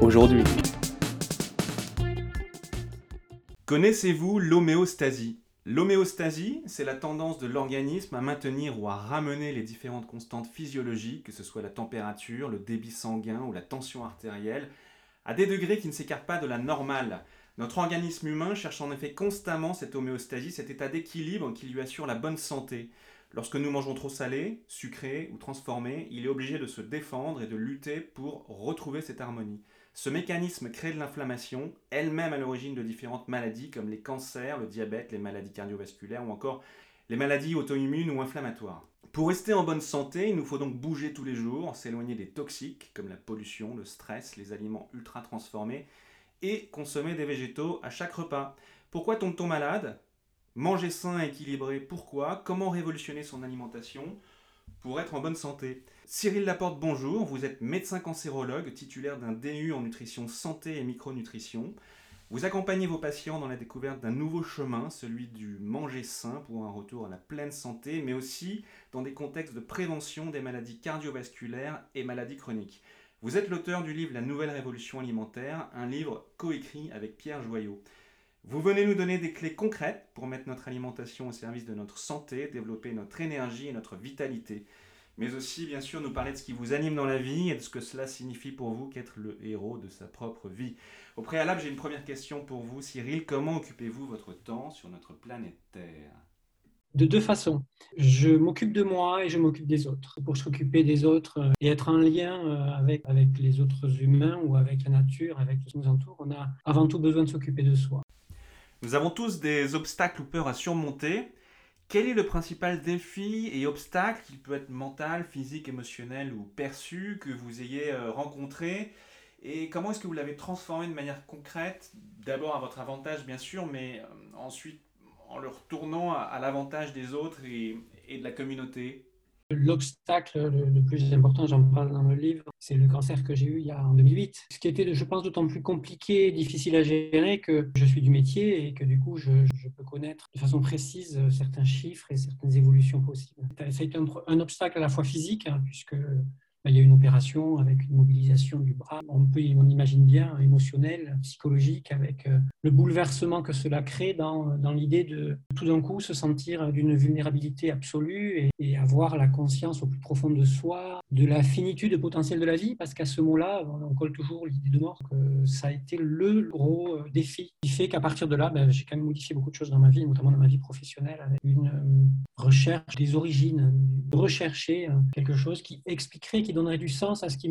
aujourd'hui. Connaissez-vous l'homéostasie? L'homéostasie, c'est la tendance de l'organisme à maintenir ou à ramener les différentes constantes physiologiques, que ce soit la température, le débit sanguin ou la tension artérielle, à des degrés qui ne s'écartent pas de la normale. Notre organisme humain cherche en effet constamment cette homéostasie, cet état d'équilibre qui lui assure la bonne santé. Lorsque nous mangeons trop salé, sucré ou transformé, il est obligé de se défendre et de lutter pour retrouver cette harmonie. Ce mécanisme crée de l'inflammation, elle-même à l'origine de différentes maladies comme les cancers, le diabète, les maladies cardiovasculaires ou encore les maladies auto-immunes ou inflammatoires. Pour rester en bonne santé, il nous faut donc bouger tous les jours, s'éloigner des toxiques comme la pollution, le stress, les aliments ultra transformés et consommer des végétaux à chaque repas. Pourquoi tombe-t-on malade? Manger sain et équilibré, pourquoi? Comment révolutionner son alimentation? Pour être en bonne santé Cyril Laporte, bonjour. Vous êtes médecin cancérologue, titulaire d'un DU en nutrition santé et micronutrition. Vous accompagnez vos patients dans la découverte d'un nouveau chemin, celui du manger sain pour un retour à la pleine santé, mais aussi dans des contextes de prévention des maladies cardiovasculaires et maladies chroniques. Vous êtes l'auteur du livre La nouvelle révolution alimentaire, un livre coécrit avec Pierre Joyot. Vous venez nous donner des clés concrètes pour mettre notre alimentation au service de notre santé, développer notre énergie et notre vitalité mais aussi bien sûr nous parler de ce qui vous anime dans la vie et de ce que cela signifie pour vous qu'être le héros de sa propre vie. Au préalable, j'ai une première question pour vous, Cyril. Comment occupez-vous votre temps sur notre planète Terre? De deux façons. Je m'occupe de moi et je m'occupe des autres. Pour s'occuper des autres euh, et être en lien euh, avec, avec les autres humains ou avec la nature, avec ce qui nous entoure, on a avant tout besoin de s'occuper de soi. Nous avons tous des obstacles ou peurs à surmonter. Quel est le principal défi et obstacle, qui peut être mental, physique, émotionnel ou perçu, que vous ayez euh, rencontré? Et comment est-ce que vous l'avez transformé de manière concrète? D'abord à votre avantage, bien sûr, mais euh, ensuite en le retournant à, l'avantage des autres et de la communauté L'obstacle le, plus important, j'en parle dans le livre, c'est le cancer que j'ai eu il y a en 2008. Ce qui était, je pense, d'autant plus compliqué, difficile à gérer que je suis du métier et que du coup, je, peux connaître de façon précise certains chiffres et certaines évolutions possibles. Ça a été un, obstacle à la fois physique, hein, puisque il y a une opération avec une mobilisation du bras. On, peut, on imagine bien émotionnel, psychologique, avec euh, le bouleversement que cela crée dans, dans l'idée de tout d'un coup se sentir d'une vulnérabilité absolue et, avoir la conscience au plus profond de soi, de la finitude potentielle de la vie, parce qu'à ce moment-là, on colle toujours l'idée de mort. Que ça a été le gros euh, défi qui fait qu'à partir de là, ben, j'ai quand même modifié beaucoup de choses dans ma vie, notamment dans ma vie professionnelle, avec une euh, recherche des origines, rechercher quelque chose qui expliquerait, qui donnerait du sens à ce qui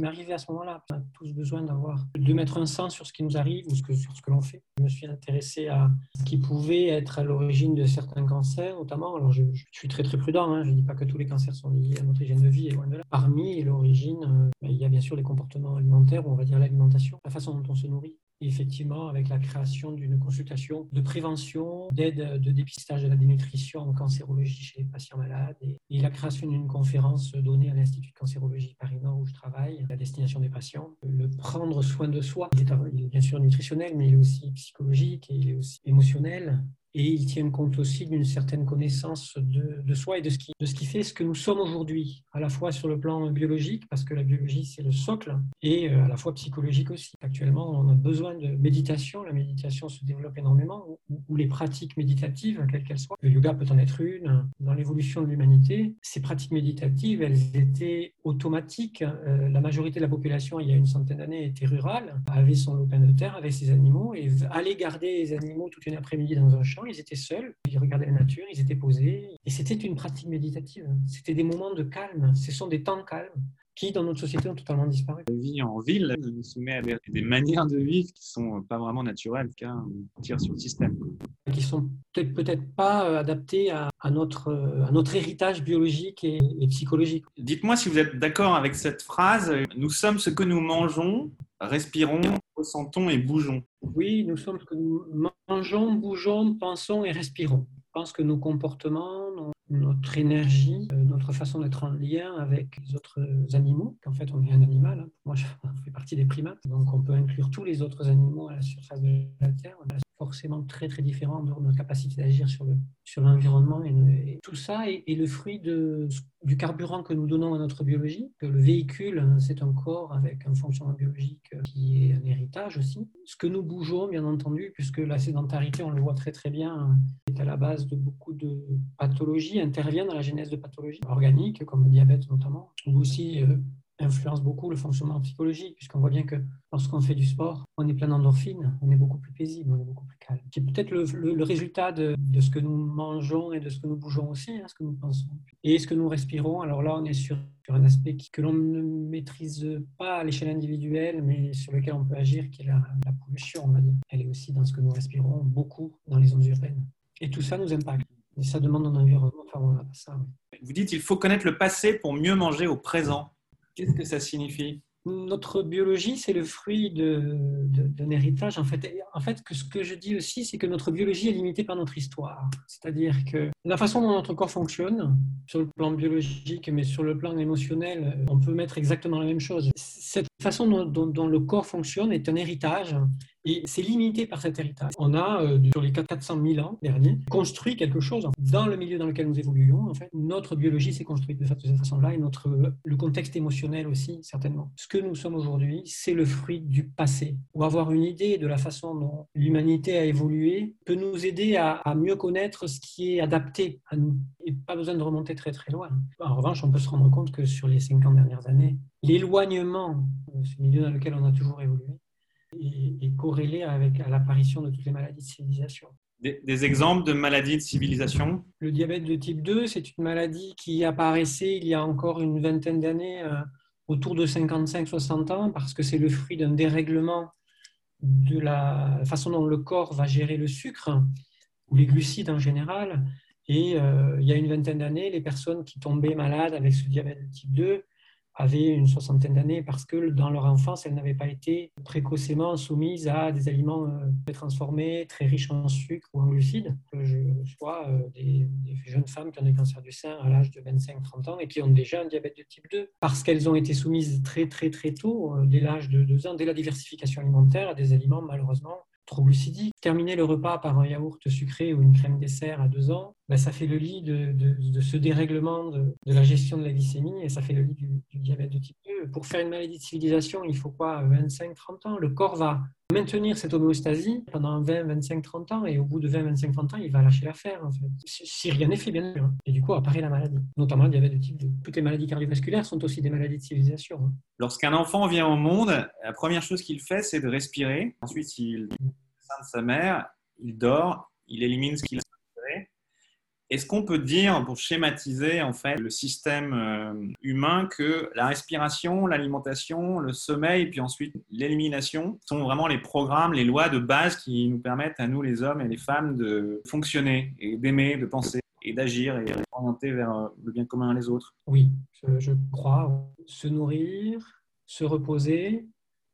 m'arrivait à ce moment-là. On a tous besoin d'avoir, de mettre un sens sur ce qui nous arrive ou ce sur ce que l'on fait. Je me suis intéressé à ce qui pouvait être à l'origine de certains cancers, notamment. Alors, je, suis très très prudent. Hein, je ne dis pas que tous les cancers sont liés à notre hygiène de vie et loin de là. Parmi l'origine, euh, il y a bien sûr les comportements alimentaires, ou on va dire l'alimentation, la façon dont on se nourrit effectivement, avec la création d'une consultation de prévention, d'aide de dépistage de la dénutrition en cancérologie chez les patients malades et, la création d'une conférence donnée à l'Institut de cancérologie Paris-Nord où je travaille, à destination des patients. Le prendre soin de soi, il est bien sûr nutritionnel, mais il est aussi psychologique et il est aussi émotionnel et il tient compte aussi d'une certaine connaissance de, soi et de ce, qui, de ce qui fait ce que nous sommes aujourd'hui, à la fois sur le plan biologique, parce que la biologie c'est le socle, et euh, à la fois psychologique aussi. Actuellement, on a besoin de méditation, la méditation se développe énormément, ou, les pratiques méditatives, quelles qu'elles soient. Le yoga peut en être une. Dans l'évolution de l'humanité, ces pratiques méditatives, elles étaient automatiques. Euh, la majorité de la population, il y a une centaine d'années, était rurale, avait son lopin de terre, avait ses animaux, et allait garder les animaux toute une après-midi dans un champ ils étaient seuls, ils regardaient la nature, ils étaient posés. Et c'était une pratique méditative. C'était des moments de calme. Ce sont des temps calmes qui, dans notre société, ont totalement disparu. La vie en ville nous soumet à des manières de vivre qui sont pas vraiment naturelles, car on tire sur le système. Qui sont peut-être pas euh, adaptées à, notre, euh, à notre héritage biologique et, et psychologique. Dites-moi si vous êtes d'accord avec cette phrase. Nous sommes ce que nous mangeons, respirons ressentons et bougeons. Oui, nous sommes ce que nous mangeons, bougeons, pensons et respirons. Je pense que nos comportements, notre énergie, euh, notre façon d'être en lien avec les autres animaux, qu'en fait on est un animal. Hein. Moi, je fais partie des primates, donc on peut inclure tous les autres animaux à la surface de la Terre. Forcément très très différent dans notre capacité d'agir sur le sur l'environnement et, tout ça est, est, le fruit de, du carburant que nous donnons à notre biologie. Que le véhicule, c'est un corps avec un fonctionnement biologique qui est un héritage aussi. Ce que nous bougeons, bien entendu, puisque la sédentarité, on le voit très très bien, est à la base de beaucoup de pathologies, intervient dans la genèse de pathologies organiques, comme le diabète notamment, ou aussi euh, influence beaucoup le fonctionnement psychologique, puisqu'on voit bien que lorsqu'on fait du sport, on est plein d'endorphines, on est beaucoup plus paisible, on est beaucoup plus calme. C'est peut-être le, résultat de, ce que nous mangeons et de ce que nous bougeons aussi, hein, ce que nous pensons. Et ce que nous respirons, alors là, on est sur, un aspect que l'on ne maîtrise pas à l'échelle individuelle, mais sur lequel on peut agir, qui est la, pollution, on va dire. Elle est aussi dans ce que nous respirons, beaucoup dans les zones urbaines. Et tout ça nous impacte. Et ça demande un environnement favorable à ça. Vous dites qu'il faut connaître le passé pour mieux manger au présent. Qu'est-ce que ça signifie? Notre biologie, c'est le fruit d'un héritage. En fait, en fait, ce que je dis aussi, c'est que notre biologie est limitée par notre histoire. C'est-à-dire que la façon dont notre corps fonctionne, sur le plan biologique, mais sur le plan émotionnel, on peut mettre exactement la même chose. Cette façon dont, le corps fonctionne est un héritage et c'est limité par cet héritage. On a, euh, sur les 400 000 ans derniers, construit quelque chose dans le milieu dans lequel nous évoluons. En fait, notre biologie s'est construite de cette façon-là et notre, le contexte émotionnel aussi, certainement. Ce que nous sommes aujourd'hui, c'est le fruit du passé. Ou avoir une idée de la façon dont l'humanité a évolué peut nous aider à mieux connaître ce qui est adapté à nous. Et pas besoin de remonter très très loin. En revanche, on peut se rendre compte que sur les 50 dernières années, l'éloignement de ce milieu dans lequel on a toujours évolué est, corrélé avec à l'apparition de toutes les maladies de civilisation. Des, exemples de maladies de civilisation? Le diabète de type 2, c'est une maladie qui apparaissait il y a encore une vingtaine d'années, euh, autour de 55-60 ans, parce que c'est le fruit d'un dérèglement de la façon dont le corps va gérer le sucre ou les glucides en général. Et euh, il y a une vingtaine d'années, les personnes qui tombaient malades avec ce diabète de type 2 avaient une soixantaine d'années parce que dans leur enfance, elles n'avaient pas été précocement soumises à des aliments euh, transformés, très riches en sucre ou en glucides. Je vois euh, des, jeunes femmes qui ont des cancers du sein à l'âge de 25-30 ans et qui ont déjà un diabète de type 2 parce qu'elles ont été soumises très très très tôt, dès l'âge de 2 ans, dès la diversification alimentaire, à des aliments malheureusement trop glucidiques. Terminer le repas par un yaourt sucré ou une crème dessert à 2 ans, ben, ça fait le lit de, ce dérèglement de, la gestion de la glycémie et ça fait le lit du, du diabète de type 2. Pour faire une maladie de civilisation, il faut quoi 25-30 ans? Le corps va maintenir cette homéostasie pendant 20, 25, 30 ans et au bout de 20, 25, 30 ans, il va lâcher l'affaire en fait. Si rien n'est fait, bien sûr. Et du coup, apparaît la maladie, notamment le diabète de type 2. Toutes les maladies cardiovasculaires sont aussi des maladies de civilisation. Hein. Lorsqu'un enfant vient au monde, la première chose qu'il fait, c'est de respirer. Ensuite, il sein de sa mère, il dort, il élimine ce qu'il a est-ce qu'on peut dire, pour schématiser en fait le système euh, humain, que la respiration, l'alimentation, le sommeil, puis ensuite l'élimination sont vraiment les programmes, les lois de base qui nous permettent à nous, les hommes et les femmes, de fonctionner et d'aimer, de penser et d'agir et d'orienter vers euh, le bien commun les autres? Oui, je crois. Se nourrir, se reposer,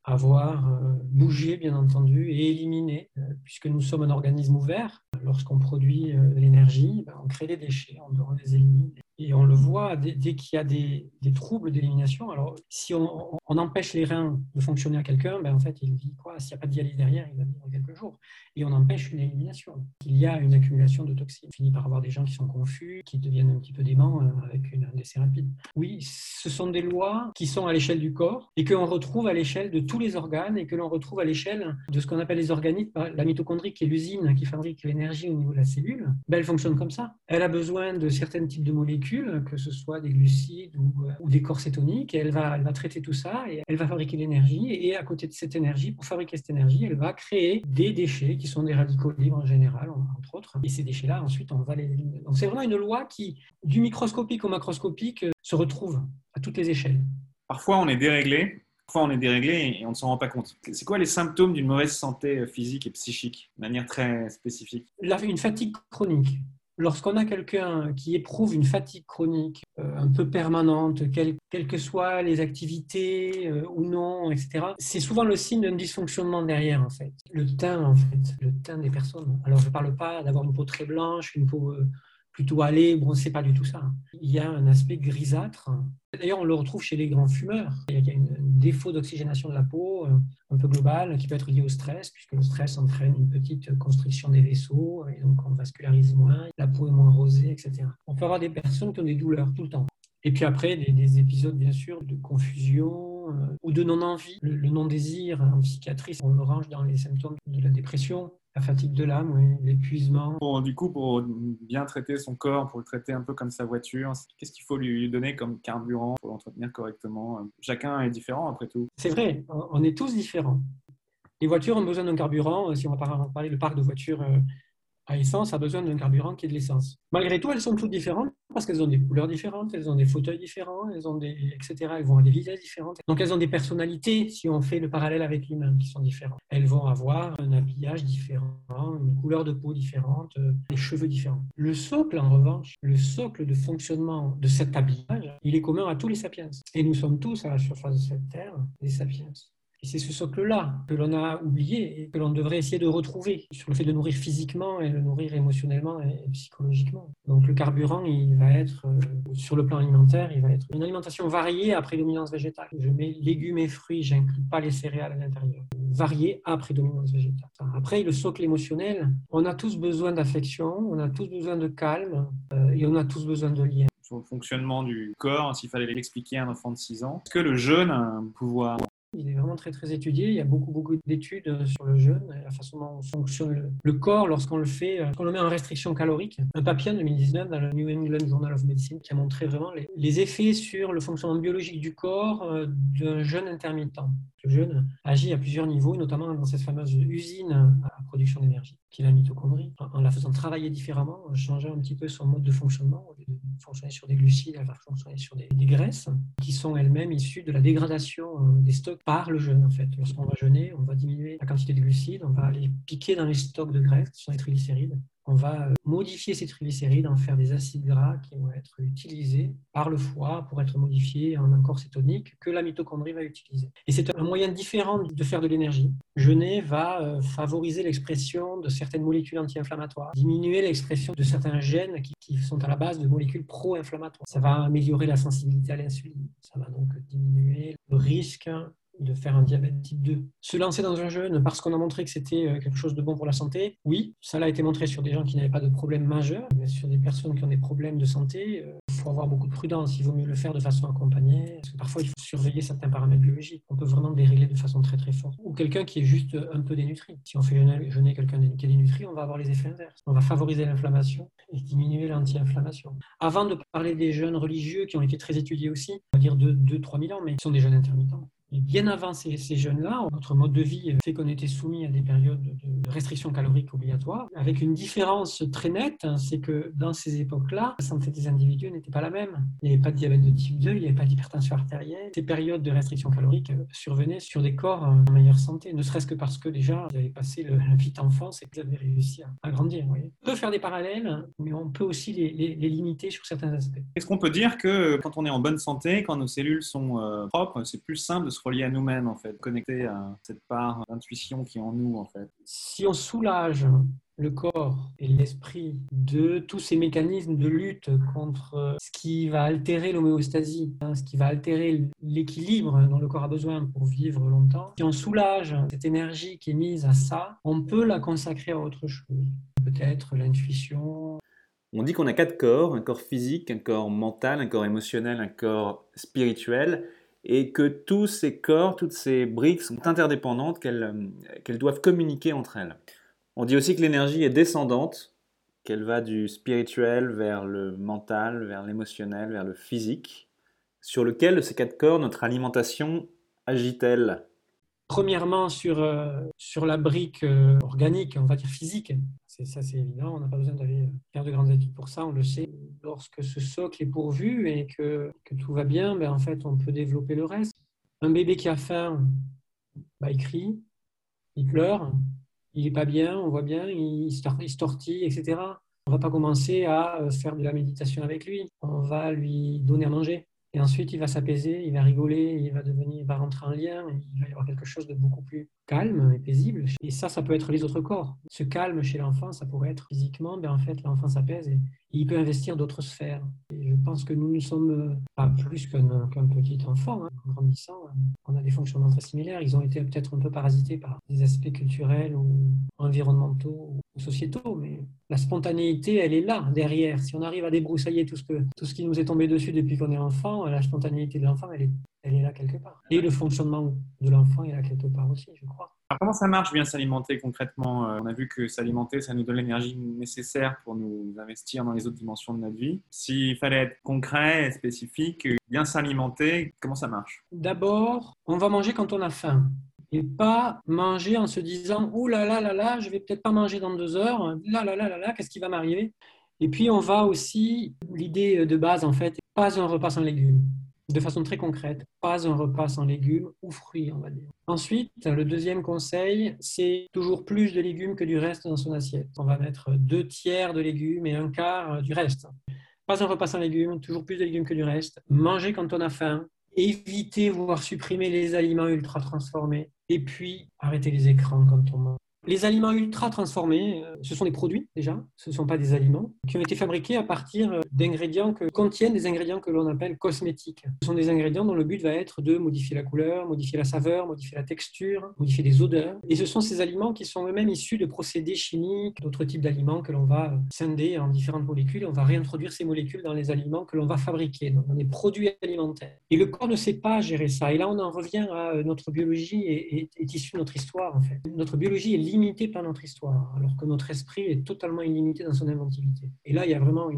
avoir euh, bougé, bien entendu, et éliminé, euh, puisque nous sommes un organisme ouvert. Lorsqu'on produit de euh, l'énergie, ben, on crée des déchets, on les élimine. Et on le voit dès, qu'il y a des, troubles d'élimination. Alors, si on, empêche les reins de fonctionner à quelqu'un, ben en fait, il vit quoi? S'il n'y a pas de dialyse derrière, il va vivre quelques jours. Et on empêche une élimination. Il y a une accumulation de toxines. On finit par avoir des gens qui sont confus, qui deviennent un petit peu déments euh, avec une, un décès rapide. Oui, ce sont des lois qui sont à l'échelle du corps et que l'on retrouve à l'échelle de tous les organes et que l'on retrouve à l'échelle de ce qu'on appelle les organites. La mitochondrie, qui est l'usine qui fabrique l'énergie au niveau de la cellule, ben, elle fonctionne comme ça. Elle a besoin de certains types de molécules que ce soit des glucides ou, euh, des corps cétoniques, et elle va, elle va traiter tout ça et elle va fabriquer l'énergie. Et à côté de cette énergie, pour fabriquer cette énergie, elle va créer des déchets qui sont des radicaux libres en général, entre autres. Et ces déchets-là, ensuite, on va les. Donc c'est vraiment une loi qui, du microscopique au macroscopique, se retrouve à toutes les échelles. Parfois, on est déréglé. Parfois, on est déréglé et on ne s'en rend pas compte. C'est quoi les symptômes d'une mauvaise santé physique et psychique, de manière très spécifique? Une fatigue chronique Lorsqu'on a quelqu'un qui éprouve une fatigue chronique euh, un peu permanente, quelles que soient les activités euh, ou non, etc., c'est souvent le signe d'un dysfonctionnement derrière, en fait. Le teint, en fait, le teint des personnes. Alors, je ne parle pas d'avoir une peau très blanche, une peau euh, plutôt allée, bon, c'est pas du tout ça. Il y a un aspect grisâtre. D'ailleurs, on le retrouve chez les grands fumeurs. Il y a un défaut d'oxygénation de la peau euh, un peu global qui peut être lié au stress, puisque le stress entraîne une petite constriction des vaisseaux, et donc on vascularise moins, la peau est moins rosée, etc. On peut avoir des personnes qui ont des douleurs tout le temps. Et puis après, des, épisodes, bien sûr, de confusion euh, ou de non-envie. Le, le non-désir en psychiatrie, on le range dans les symptômes de la dépression la fatigue de l'âme, oui, l'épuisement. du coup, pour bien traiter son corps, pour le traiter un peu comme sa voiture, qu'est-ce qu'il faut lui donner comme carburant pour l'entretenir correctement? Chacun est différent après tout. C'est vrai, on est tous différents. Les voitures ont besoin d'un carburant. Si on va parler du parc de voitures euh, à essence a besoin d'un carburant qui est de l'essence. Malgré tout, elles sont toutes différentes parce qu'elles ont des couleurs différentes, elles ont des fauteuils différents, elles ont des, etc. Elles vont avoir des vitesses différentes. Donc elles ont des personnalités, si on fait le parallèle avec l'humain, qui sont différentes. Elles vont avoir un habillage différent, une couleur de peau différente, euh, des cheveux différents. Le socle, en revanche, le socle de fonctionnement de cet habillage, il est commun à tous les sapiens. Et nous sommes tous à la surface de cette terre des sapiens. Et c'est ce socle-là que l'on a oublié et que l'on devrait essayer de retrouver sur le fait de nourrir physiquement et de nourrir émotionnellement et psychologiquement. Donc le carburant, il va être, euh, sur le plan alimentaire, il va être une alimentation variée à prédominance végétale. Je mets légumes et fruits, j'inclus pas les céréales à l'intérieur. Variée à prédominance végétale. Après, le socle émotionnel, on a tous besoin d'affection, on a tous besoin de calme euh, et on a tous besoin de lien sur le fonctionnement du corps, s'il fallait l'expliquer à un enfant de 6 ans. Est-ce que le jeûne a un pouvoir il est vraiment très étudié. Il y a beaucoup beaucoup d'études euh, sur le jeûne, la façon dont fonctionne le, corps lorsqu'on le fait, euh, qu'on le met en restriction calorique. Un papier en 2019 dans le New England Journal of Medicine qui a montré vraiment les, effets sur le fonctionnement biologique du corps euh, d'un jeûne intermittent. Le jeûne agit à plusieurs niveaux, notamment dans cette fameuse usine à production d'énergie qui est la mitochondrie, en la faisant travailler différemment, en changeant un petit peu son mode de fonctionnement. Au lieu de fonctionner sur des glucides, elle va fonctionner sur des, graisses qui sont elles-mêmes issues de la dégradation des stocks par le jeûne. En fait. Lorsqu'on va jeûner, on va diminuer la quantité de glucides, on va aller piquer dans les stocks de graisse, qui sont les triglycérides, on va euh, modifier ces triglycérides, en faire des acides gras qui vont être utilisés par le foie pour être modifiés en un corps cétonique que la mitochondrie va utiliser. Et c'est un moyen différent de faire de l'énergie. Jeûner va euh, favoriser l'expression de certaines molécules anti-inflammatoires, diminuer l'expression de certains gènes qui, sont à la base de molécules pro-inflammatoires. Ça va améliorer la sensibilité à l'insuline. Ça va donc diminuer le risque de faire un diabète type 2. Se lancer dans un jeûne parce qu'on a montré que c'était euh, quelque chose de bon pour la santé, oui, ça a été montré sur des gens qui n'avaient pas de problème majeur, mais sur des personnes qui ont des problèmes de santé, euh, il faut avoir beaucoup de prudence, il vaut mieux le faire de façon accompagnée, parce que parfois il faut surveiller certains paramètres biologiques, on peut vraiment dérégler de façon très très forte. Ou quelqu'un qui est juste un peu dénutri. Si on fait jeûner quelqu'un qui est dénutri, on va avoir les effets inverses. On va favoriser l'inflammation et diminuer l'anti-inflammation. Avant de parler des jeûnes religieux qui ont été très étudiés aussi, on va dire 2-3 000 ans, mais qui sont des jeûnes intermittents bien avant ces, jeunes-là, notre mode de vie fait qu'on était soumis à des périodes de restrictions caloriques obligatoires, avec une différence très nette, hein, c'est que dans ces époques-là, la santé des individus n'était pas la même. Il n'y avait pas de diabète de type 2, il n'y avait pas d'hypertension artérielle. Ces périodes de restrictions caloriques euh, survenaient sur des corps en meilleure santé, ne serait-ce que parce que déjà, ils avaient passé la petite enfance et qu'ils avaient réussi à, grandir. On peut faire des parallèles, mais on peut aussi les, limiter sur certains aspects. Est-ce qu'on peut dire que quand on est en bonne santé, quand nos cellules sont euh, propres, c'est plus simple de se relié à nous-mêmes, en fait, connecté à cette part d'intuition qui est en nous, en fait. Si on soulage le corps et l'esprit de tous ces mécanismes de lutte contre ce qui va altérer l'homéostasie, hein, ce qui va altérer l'équilibre dont le corps a besoin pour vivre longtemps. Si on soulage cette énergie qui est mise à ça, on peut la consacrer à autre chose. Peut-être l'intuition. On dit qu'on a quatre corps, un corps physique, un corps mental, un corps émotionnel, un corps spirituel et que tous ces corps, toutes ces briques sont interdépendantes, qu'elles euh, doivent communiquer entre elles. On dit aussi que l'énergie est descendante, qu'elle va du spirituel vers le mental, vers l'émotionnel, vers le physique, sur lequel de ces quatre corps notre alimentation agit-elle Premièrement, sur, euh, sur la brique euh, organique, on va dire physique, c'est ça, c'est évident. On n'a pas besoin d'aller faire de grandes études pour ça. On le sait. Lorsque ce socle est pourvu et que, que tout va bien, ben, en fait, on peut développer le reste. Un bébé qui a faim, bah, il crie, il pleure, il n'est pas bien, on voit bien, il, se tortille, etc. On ne va pas commencer à euh, faire de la méditation avec lui. On va lui donner à manger. Et ensuite, il va s'apaiser, il va rigoler, il va devenir, il va rentrer en lien, il va y avoir quelque chose de beaucoup plus calme et paisible. Et ça, ça peut être les autres corps. Ce calme chez l'enfant, ça pourrait être physiquement, ben en fait, l'enfant s'apaise et il peut investir d'autres sphères. Je pense que nous ne sommes euh, pas plus qu'un petit enfant. Hein. En grandissant, euh, on a des fonctionnements très similaires. Ils ont été peut-être un peu parasités par des aspects culturels ou environnementaux ou sociétaux, mais la spontanéité, elle est là, derrière. Si on arrive à débroussailler tout ce, que, tout ce qui nous est tombé dessus depuis qu'on est enfant, la spontanéité de l'enfant, elle est, elle est là quelque part. Et le fonctionnement de l'enfant est là quelque part aussi, je crois comment ça marche bien s'alimenter concrètement euh, On a vu que s'alimenter, ça nous donne l'énergie nécessaire pour nous investir dans les autres dimensions de notre vie. S'il fallait être concret et spécifique, bien s'alimenter, comment ça marche? D'abord, on va manger quand on a faim. Et pas manger en se disant « Ouh là là là là, je vais peut-être pas manger dans deux heures. Là là là là là, qu'est-ce qui va m'arriver ?» Et puis, on va aussi, l'idée de base en fait, pas un repas sans légumes de façon très concrète, pas un repas sans légumes ou fruits, on va dire. Ensuite, le deuxième conseil, c'est toujours plus de légumes que du reste dans son assiette. On va mettre deux tiers de légumes et un quart du reste. Pas un repas sans légumes, toujours plus de légumes que du reste. Manger quand on a faim. Éviter, voire supprimer les aliments ultra transformés. Et puis, arrêter les écrans quand on mange. Les aliments ultra transformés, euh, ce sont des produits déjà, ce ne sont pas des aliments, qui ont été fabriqués à partir euh, d'ingrédients que contiennent des ingrédients que l'on appelle cosmétiques. Ce sont des ingrédients dont le but va être de modifier la couleur, modifier la saveur, modifier la texture, modifier les odeurs. Et ce sont ces aliments qui sont eux-mêmes issus de procédés chimiques, d'autres types d'aliments que l'on va euh, scinder en différentes molécules. On va réintroduire ces molécules dans les aliments que l'on va fabriquer, dans des produits alimentaires. Et le corps ne sait pas gérer ça. Et là, on en revient à notre biologie est, est issue de notre histoire en fait. Notre biologie est limité par notre histoire, alors que notre esprit est totalement illimité dans son inventivité. Et là, il y a vraiment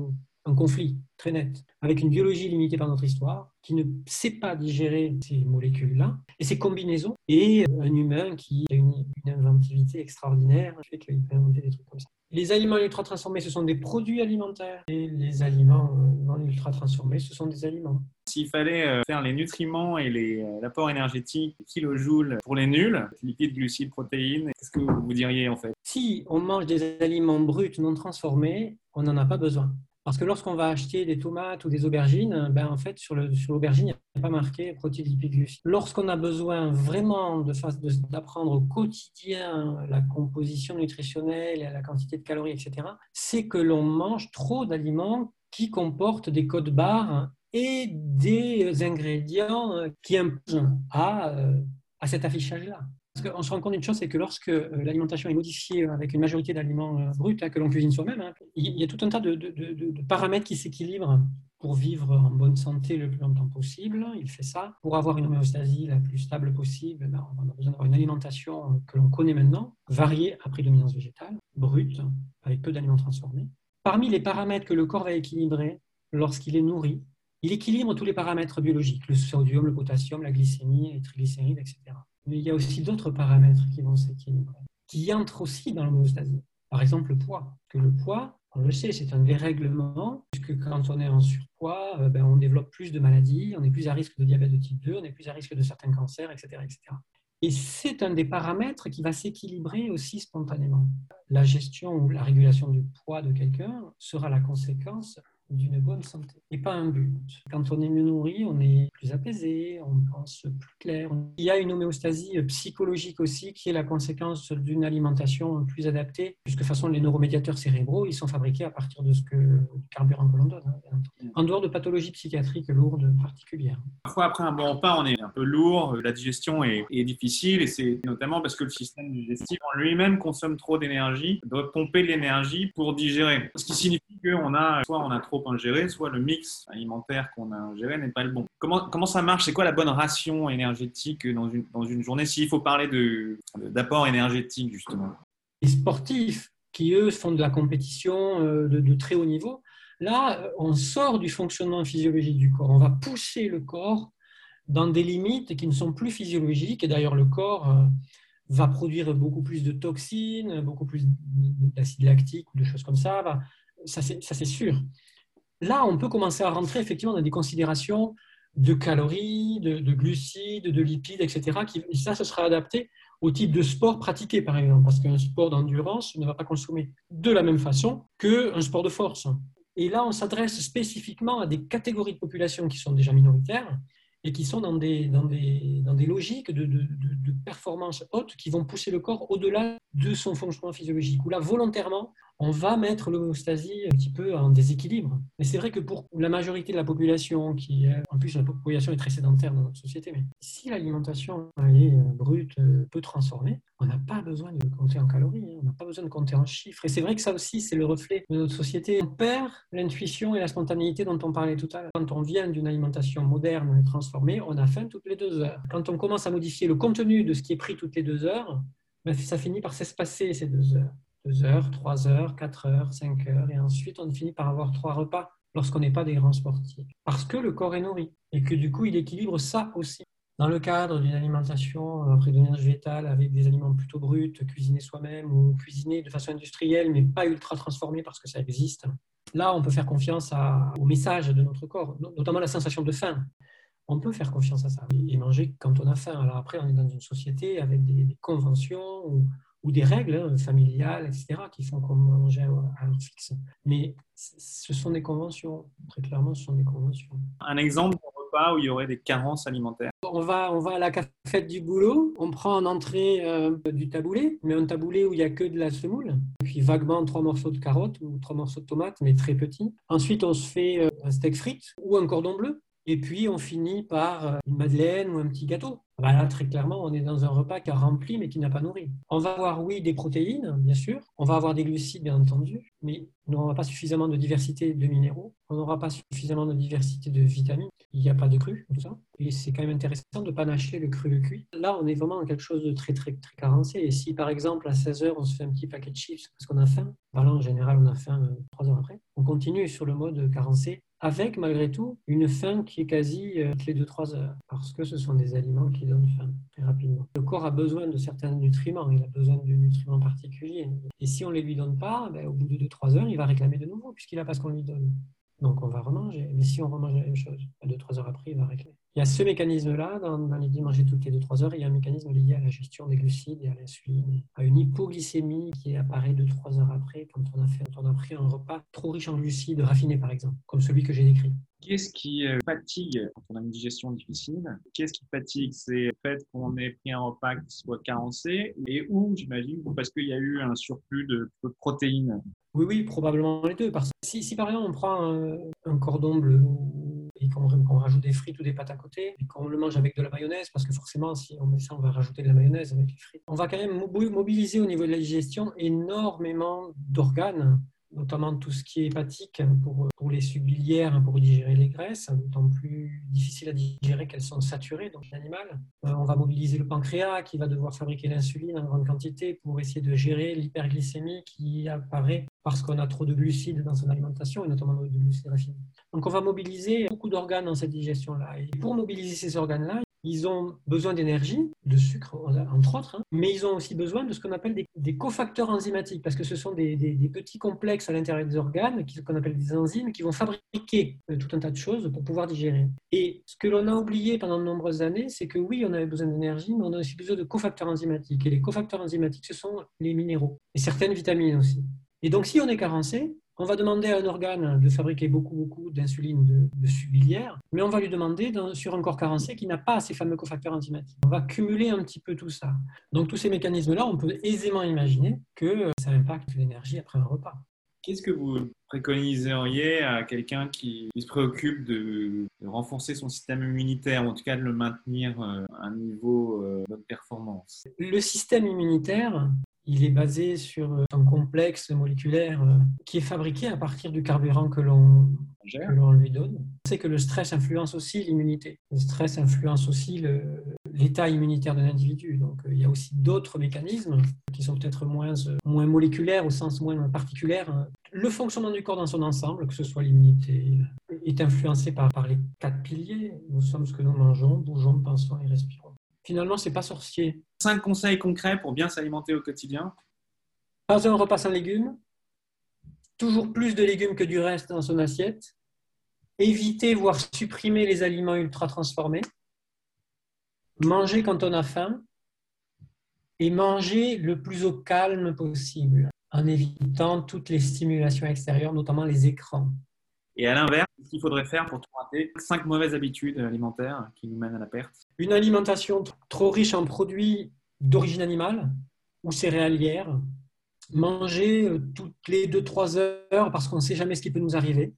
un conflit très net avec une biologie limitée par notre histoire qui ne sait pas digérer ces molécules-là et ces combinaisons, et un humain qui a une, inventivité extraordinaire, qui fait qu'il peut inventer des trucs comme ça. Les aliments ultra transformés, ce sont des produits alimentaires, et les aliments euh, non ultra transformés, ce sont des aliments. S'il fallait euh, faire les nutriments et euh, l'apport énergétique kilojoules pour les nuls, lipides, glucides, protéines, qu'est-ce que vous diriez en fait? Si on mange des aliments bruts non transformés, on n'en a pas besoin. Parce que lorsqu'on va acheter des tomates ou des aubergines, ben en fait, sur l'aubergine, il n'y a pas marqué protéines, lipides, glucides. Lorsqu'on a besoin vraiment d'apprendre au quotidien la composition nutritionnelle, la quantité de calories, etc., c'est que l'on mange trop d'aliments qui comportent des codes barres et des ingrédients qui imposent à, euh, à cet affichage-là. Parce qu'on se rend compte d'une chose, c'est que lorsque euh, l'alimentation est modifiée avec une majorité d'aliments euh, bruts hein, que l'on cuisine soi-même, hein, il y a tout un tas de, paramètres qui s'équilibrent pour vivre en bonne santé le plus longtemps possible. Il fait ça. Pour avoir une homéostasie la plus stable possible, ben, on a besoin d'avoir une alimentation que l'on connaît maintenant, variée à prédominance végétale, brute, avec peu d'aliments transformés. Parmi les paramètres que le corps va équilibrer lorsqu'il est nourri, il équilibre tous les paramètres biologiques, le sodium, le potassium, la glycémie, les triglycérides, etc. Mais il y a aussi d'autres paramètres qui vont s'équilibrer, qui entrent aussi dans l'homéostasie. Par exemple, le poids. Que le poids, on le sait, c'est un dérèglement, puisque quand on est en surpoids, euh, ben, on développe plus de maladies, on est plus à risque de diabète de type 2, on est plus à risque de certains cancers, etc. etc. Et c'est un des paramètres qui va s'équilibrer aussi spontanément. La gestion ou la régulation du poids de quelqu'un sera la conséquence d'une bonne santé et pas un but. Quand on est mieux nourri, on est plus apaisé, on pense plus clair. Il y a une homéostasie psychologique aussi qui est la conséquence d'une alimentation plus adaptée, puisque de toute façon les neuromédiateurs cérébraux, ils sont fabriqués à partir de ce que du carburant que l'on donne. Hein, en dehors de pathologies psychiatriques lourdes particulières. Parfois après un bon repas, on est un peu lourd, la digestion est, difficile et c'est notamment parce que le système digestif en lui-même consomme trop d'énergie, doit pomper l'énergie pour digérer. Ce qui signifie qu'on a soit on a trop ingéré, soit le mix alimentaire qu'on a ingéré n'est pas le bon. Comment, comment ça marche? C'est quoi la bonne ration énergétique dans une, dans une journée? S'il faut parler d'apport énergétique, justement. Les sportifs qui, eux, font de la compétition euh, de, très haut niveau, là, euh, on sort du fonctionnement physiologique du corps. On va pousser le corps dans des limites qui ne sont plus physiologiques. Et d'ailleurs, le corps euh, va produire beaucoup plus de toxines, beaucoup plus d'acide lactique ou de choses comme ça. Ça, c'est sûr. Là, on peut commencer à rentrer effectivement dans des considérations de calories, de, glucides, de lipides, etc. Qui, et ça, ce sera adapté au type de sport pratiqué, par exemple, parce qu'un sport d'endurance ne va pas consommer de la même façon qu'un sport de force. Et là, on s'adresse spécifiquement à des catégories de population qui sont déjà minoritaires et qui sont dans des, logiques de, de, de, performance haute qui vont pousser le corps au-delà de son fonctionnement physiologique. Où là, volontairement, on va mettre l'homéostasie un petit peu en déséquilibre. Mais c'est vrai que pour la majorité de la population, qui en plus la population est très sédentaire dans notre société, mais si l'alimentation est euh, brute, euh, peu transformée, on n'a pas besoin de compter en calories, hein. on n'a pas besoin de compter en chiffres. Et c'est vrai que ça aussi, c'est le reflet de notre société. On perd l'intuition et la spontanéité dont on parlait tout à l'heure. Quand on vient d'une alimentation moderne et transformée, on a faim toutes les deux heures. Quand on commence à modifier le contenu de ce qui est pris toutes les deux heures, ben, ça finit par s'espacer ces deux heures. 2 heures, 3 heures, 4 heures, 5 heures, et ensuite on finit par avoir trois repas lorsqu'on n'est pas des grands sportifs. Parce que le corps est nourri, et que du coup il équilibre ça aussi. Dans le cadre d'une alimentation après d'énergie végétale avec des aliments plutôt bruts, cuisinés soi-même ou cuisinés de façon industrielle, mais pas ultra transformés parce que ça existe, là on peut faire confiance au message de notre corps, notamment la sensation de faim on peut faire confiance à ça et manger quand on a faim. Alors après, on est dans une société avec des, conventions ou, ou des règles hein, familiales, etc., qui font qu'on mange à l'heure fixe. Mais ce sont des conventions, très clairement, ce sont des conventions. Un exemple de repas où il y aurait des carences alimentaires on va, on va à la cafette du boulot, on prend en entrée euh, du taboulé, mais un taboulé où il n'y a que de la semoule, puis vaguement trois morceaux de carottes ou trois morceaux de tomates, mais très petits. Ensuite, on se fait euh, un steak frites ou un cordon bleu, et puis on finit par euh, une madeleine ou un petit gâteau. Bah là, très clairement, on est dans un repas qui a rempli mais qui n'a pas nourri. On va avoir, oui, des protéines, bien sûr. On va avoir des glucides, bien entendu. Mais on n'aura pas suffisamment de diversité de minéraux. On n'aura pas suffisamment de diversité de vitamines. Il n'y a pas de cru, tout ça. Et c'est quand même intéressant de panacher le cru le cuit. Là, on est vraiment dans quelque chose de très, très, très carencé. Et si, par exemple, à 16 heures, on se fait un petit paquet de chips parce qu'on a faim, bah là, en général, on a faim euh, trois heures après. On continue sur le mode carencé avec malgré tout une faim qui est quasi euh, toutes les 2-3 heures, parce que ce sont des aliments qui donnent faim très rapidement. Le corps a besoin de certains nutriments, il a besoin de nutriments particuliers. Et si on ne les lui donne pas, ben, au bout de 2-3 heures, il va réclamer de nouveau, puisqu'il n'a pas ce qu'on lui donne. Donc on va remanger. Mais si on remange la même chose, 2-3 heures après, il va réclamer. Il y a ce mécanisme-là, dans, dans l'idée de manger toutes les 2-3 heures, il y a un mécanisme lié à la gestion des glucides et à l'insuline, à une hypoglycémie qui apparaît 2-3 heures après quand on, a fait, quand on a pris un repas trop riche en glucides raffinés, par exemple, comme celui que j'ai décrit. Qu'est-ce qui euh, fatigue quand on a une digestion difficile? Qu'est-ce qui fatigue? C'est le fait qu'on ait pris un repas qui soit carencé et où, j'imagine, parce qu'il y a eu un surplus de, protéines Oui, oui, probablement les deux. Parce que si, si par exemple on prend un, un cordon bleu qu'on rajoute des frites ou des pâtes à côté, et qu'on le mange avec de la mayonnaise, parce que forcément, si on met ça, on va rajouter de la mayonnaise avec les frites. On va quand même mobiliser au niveau de la digestion énormément d'organes notamment tout ce qui est hépatique pour, pour les subbiliaires, pour digérer les graisses, d'autant plus difficile à digérer qu'elles sont saturées, donc l'animal. Euh, on va mobiliser le pancréas qui va devoir fabriquer l'insuline en grande quantité pour essayer de gérer l'hyperglycémie qui apparaît parce qu'on a trop de glucides dans son alimentation, et notamment de glucides raffinés. Donc on va mobiliser beaucoup d'organes dans cette digestion-là. Et pour mobiliser ces organes-là, ils ont besoin d'énergie, de sucre entre autres, hein, mais ils ont aussi besoin de ce qu'on appelle des, cofacteurs enzymatiques, parce que ce sont des, petits complexes à l'intérieur des organes, qu'on appelle des enzymes, qui vont fabriquer euh, tout un tas de choses pour pouvoir digérer. Et ce que l'on a oublié pendant de nombreuses années, c'est que oui, on avait besoin d'énergie, mais on a aussi besoin de cofacteurs enzymatiques. Et les cofacteurs enzymatiques, ce sont les minéraux, et certaines vitamines aussi. Et donc, si on est carencé, on va demander à un organe de fabriquer beaucoup, beaucoup d'insuline de, de subbiliaire, mais on va lui demander sur un corps carencé qui n'a pas ces fameux cofacteurs enzymatiques. On va cumuler un petit peu tout ça. Donc tous ces mécanismes-là, on peut aisément imaginer que ça impacte l'énergie après un repas. Qu'est-ce que vous préconiseriez à quelqu'un qui, se préoccupe de, renforcer son système immunitaire, ou en tout cas de le maintenir euh, à un niveau euh, de performance? Le système immunitaire, il est basé sur euh, un complexe moléculaire euh, qui est fabriqué à partir du carburant que l'on lui donne. On sait que le stress influence aussi l'immunité. Le stress influence aussi l'état immunitaire d'un individu. Donc euh, il y a aussi d'autres mécanismes qui sont peut-être moins, moins moléculaires au sens moins particulier. Le fonctionnement du corps dans son ensemble, que ce soit l'immunité, est influencé par, par les quatre piliers. Nous sommes ce que nous mangeons, bougeons, pensons et respirons finalement, c'est pas sorcier. Cinq conseils concrets pour bien s'alimenter au quotidien. Pas un repas sans légumes. Toujours plus de légumes que du reste dans son assiette. éviter, voire supprimer les aliments ultra transformés, manger quand on a faim et manger le plus au calme possible en évitant toutes les stimulations extérieures, notamment les écrans. Et à l'inverse, ce qu'il faudrait faire pour rater cinq mauvaises habitudes alimentaires qui nous mènent à la perte. Une alimentation trop riche en produits d'origine animale ou céréalière, manger euh, toutes les 2-3 heures parce qu'on ne sait jamais ce qui peut nous arriver,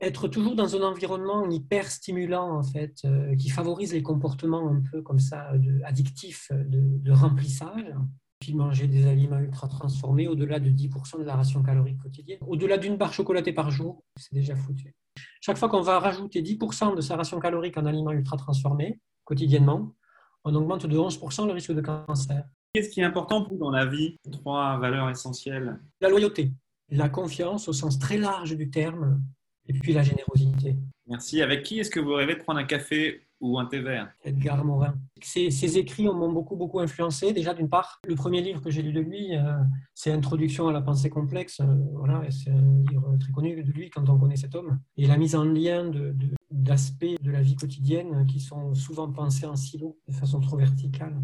être toujours dans un environnement hyper stimulant en fait, euh, qui favorise les comportements un peu comme ça de, addictifs de remplissage, puis manger des aliments ultra transformés au-delà de 10% de la ration calorique quotidienne. Au-delà d'une barre chocolatée par jour, c'est déjà foutu. Chaque fois qu'on va rajouter 10% de sa ration calorique en aliments ultra transformés quotidiennement, on augmente de 11% le risque de cancer. Qu'est-ce qui est important pour vous dans la vie Trois valeurs essentielles? La loyauté, la confiance au sens très large du terme, et puis la générosité. Merci. Avec qui est-ce que vous rêvez de prendre un café? Ou un thé vert Edgar Morin. Ses, écrits m'ont beaucoup, beaucoup influencé. Déjà, d'une part, le premier livre que j'ai lu de lui, euh, c'est Introduction à la pensée complexe. Euh, voilà, c'est un livre très connu de lui quand on connaît cet homme. Et la mise en lien d'aspects de, de la vie quotidienne qui sont souvent pensés en silo, de façon trop verticale.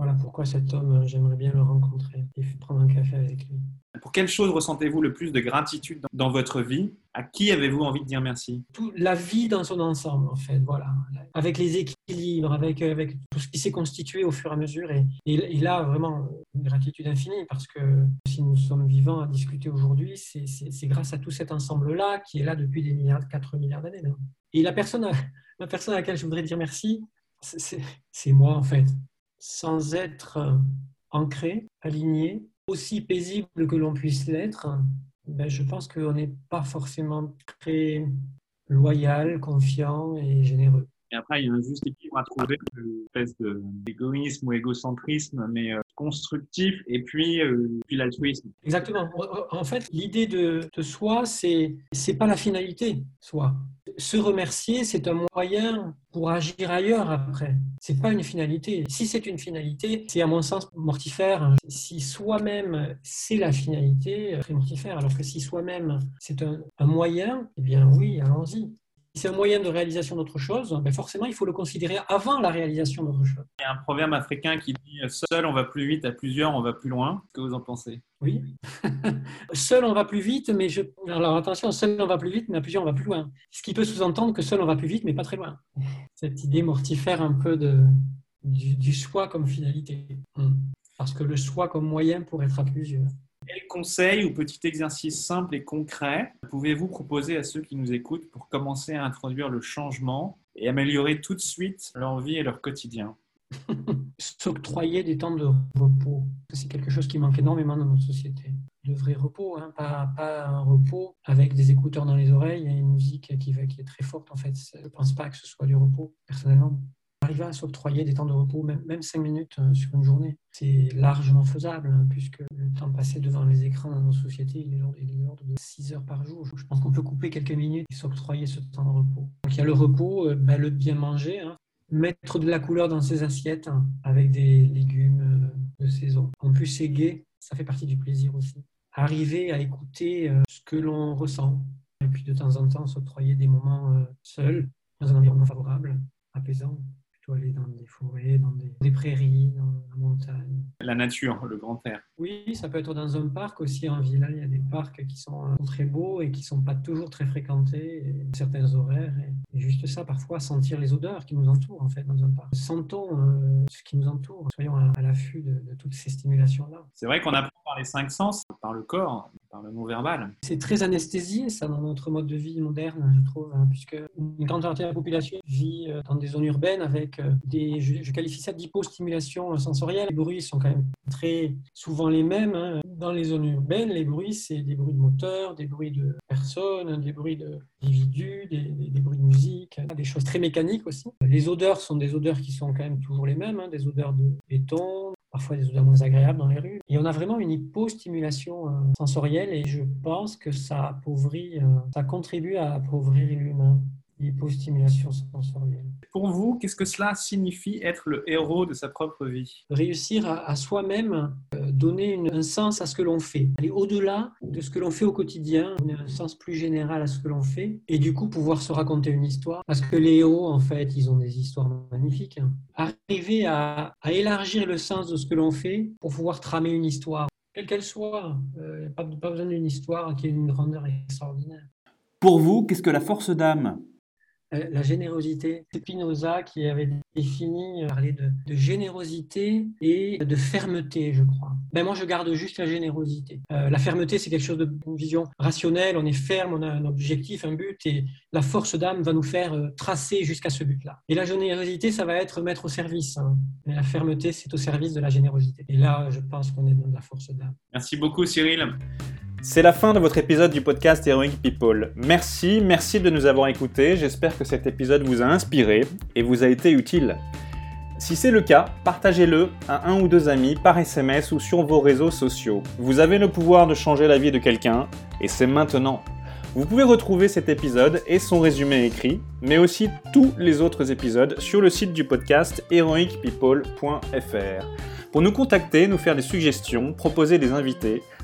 Voilà pourquoi cet homme, j'aimerais bien le rencontrer et prendre un café avec lui. Pour quelle chose ressentez-vous le plus de gratitude dans votre vie? À qui avez-vous envie de dire merci? Tout, La vie dans son ensemble, en fait, voilà. Avec les équilibres, avec, avec tout ce qui s'est constitué au fur et à mesure. Et, et, là, vraiment, une gratitude infinie, parce que si nous sommes vivants à discuter aujourd'hui, c'est grâce à tout cet ensemble-là qui est là depuis des milliards, 4 milliards d'années. Et la personne, à, la personne à laquelle je voudrais dire merci, c'est moi, en fait. Sans être ancré, aligné, aussi paisible que l'on puisse l'être, ben, je pense qu'on n'est pas forcément très loyal, confiant et généreux. Et après, il y a un juste équilibre à trouver, une espèce d'égoïsme ou égocentrisme, mais euh, constructif, et puis, euh, puis l'altruisme. Exactement. En fait, l'idée de, soi, c'est c'est pas la finalité, soi. Se remercier, c'est un moyen pour agir ailleurs après. C'est pas une finalité. Si c'est une finalité, c'est à mon sens mortifère. Si soi-même c'est la finalité, c'est mortifère. Alors que si soi-même c'est un moyen, eh bien oui, allons-y. Si c'est un moyen de réalisation d'autre chose, ben forcément, il faut le considérer avant la réalisation d'autre chose. Il y a un proverbe africain qui dit Seul, on va plus vite, à plusieurs, on va plus loin. Qu'est-ce que vous en pensez? Oui. seul, on va plus vite, mais je. Alors attention, seul, on va plus vite, mais à plusieurs, on va plus loin. Ce qui peut sous-entendre que seul, on va plus vite, mais pas très loin. Cette idée mortifère un peu de, du, du choix comme finalité. Parce que le choix comme moyen pour être à plusieurs. Quel conseil ou petit exercice simple et concret pouvez-vous proposer à ceux qui nous écoutent pour commencer à introduire le changement et améliorer tout de suite leur vie et leur quotidien? S'octroyer des temps de repos. C'est quelque chose qui manque énormément dans notre société. De vrai repos, hein, pas, un repos avec des écouteurs dans les oreilles et une musique qui, qui est très forte. En fait, je ne pense pas que ce soit du repos, personnellement arriver à s'octroyer des temps de repos, même, même 5 minutes euh, sur une journée, c'est largement faisable, puisque le temps passé devant les écrans dans nos sociétés, il est de l'ordre de 6 heures par jour. Je pense qu'on peut couper quelques minutes et s'octroyer ce temps de repos. Donc il y a le repos, euh, ben, le bien manger, hein. mettre de la couleur dans ses assiettes hein, avec des légumes euh, de saison. En plus, c'est ça fait partie du plaisir aussi. Arriver à écouter ce que l'on ressent, et puis de temps en temps s'octroyer des moments seuls, dans un environnement favorable, apaisant aller dans des forêts, dans des, prairies, dans la montagne. La nature, le grand air. Oui, ça peut être dans un parc aussi en ville. Il y a des parcs qui sont euh, très beaux et qui ne sont pas toujours très fréquentés, et certains horaires. Et, juste ça, parfois, sentir les odeurs qui nous entourent en fait dans un parc. Sentons euh, ce qui nous entoure. Soyons à, l'affût de, de, toutes ces stimulations-là. C'est vrai qu'on apprend par les cinq sens, par le corps, le mot verbal. C'est très anesthésié, ça, dans notre mode de vie moderne, je trouve, hein, puisque une grande partie de la population vit euh, dans des zones urbaines avec des, je, qualifie ça d'hypostimulation sensorielle. Les bruits sont quand même très souvent les mêmes. Hein. Dans les zones urbaines, les bruits, c'est des bruits de moteurs, des bruits de personnes, des bruits d'individus, des, des, bruits de musique, des choses très mécaniques aussi. Les odeurs sont des odeurs qui sont quand même toujours les mêmes, hein, des odeurs de béton, parfois des odeurs moins agréables dans les rues. Et on a vraiment une hypostimulation euh, sensorielle et je pense que ça appauvrit, euh, ça contribue à appauvrir l'humain. L'hypostimulation sensorielle. Pour vous, qu'est-ce que cela signifie être le héros de sa propre vie? Réussir à, à soi-même euh, donner une- un sens à ce que l'on fait, aller au-delà de ce que l'on fait au quotidien, donner un sens plus général à ce que l'on fait, et du coup pouvoir se raconter une histoire. Parce que les héros, en fait, ils ont des histoires magnifiques. hein. Arriver à, à élargir le sens de ce que l'on fait pour pouvoir tramer une histoire, quelle qu'elle soit. Euh, pas, pas besoin d'une histoire qui ait une grandeur extraordinaire. Pour vous, qu'est-ce que la force d'âme? La générosité, c'est Spinoza qui avait défini, euh, parler de, de générosité et de fermeté, je crois. Ben moi, je garde juste la générosité. Euh, la fermeté, c'est quelque chose de vision rationnelle. On est ferme, on a un objectif, un but, et la force d'âme va nous faire euh, tracer jusqu'à ce but-là. Et la générosité, ça va être mettre au service. hein. La fermeté, c'est au service de la générosité. Et là, je pense qu'on est dans la force d'âme. Merci beaucoup Cyril. C'est la fin de votre épisode du podcast Heroic People. Merci, merci de nous avoir écoutés. J'espère que cet épisode vous a inspiré et vous a été utile. Si c'est le cas, partagez-le à un ou deux amis par SMS ou sur vos réseaux sociaux. Vous avez le pouvoir de changer la vie de quelqu'un et c'est maintenant. Vous pouvez retrouver cet épisode et son résumé écrit, mais aussi tous les autres épisodes sur le site du podcast heroicpeople.fr. Pour nous contacter, nous faire des suggestions, proposer des invités,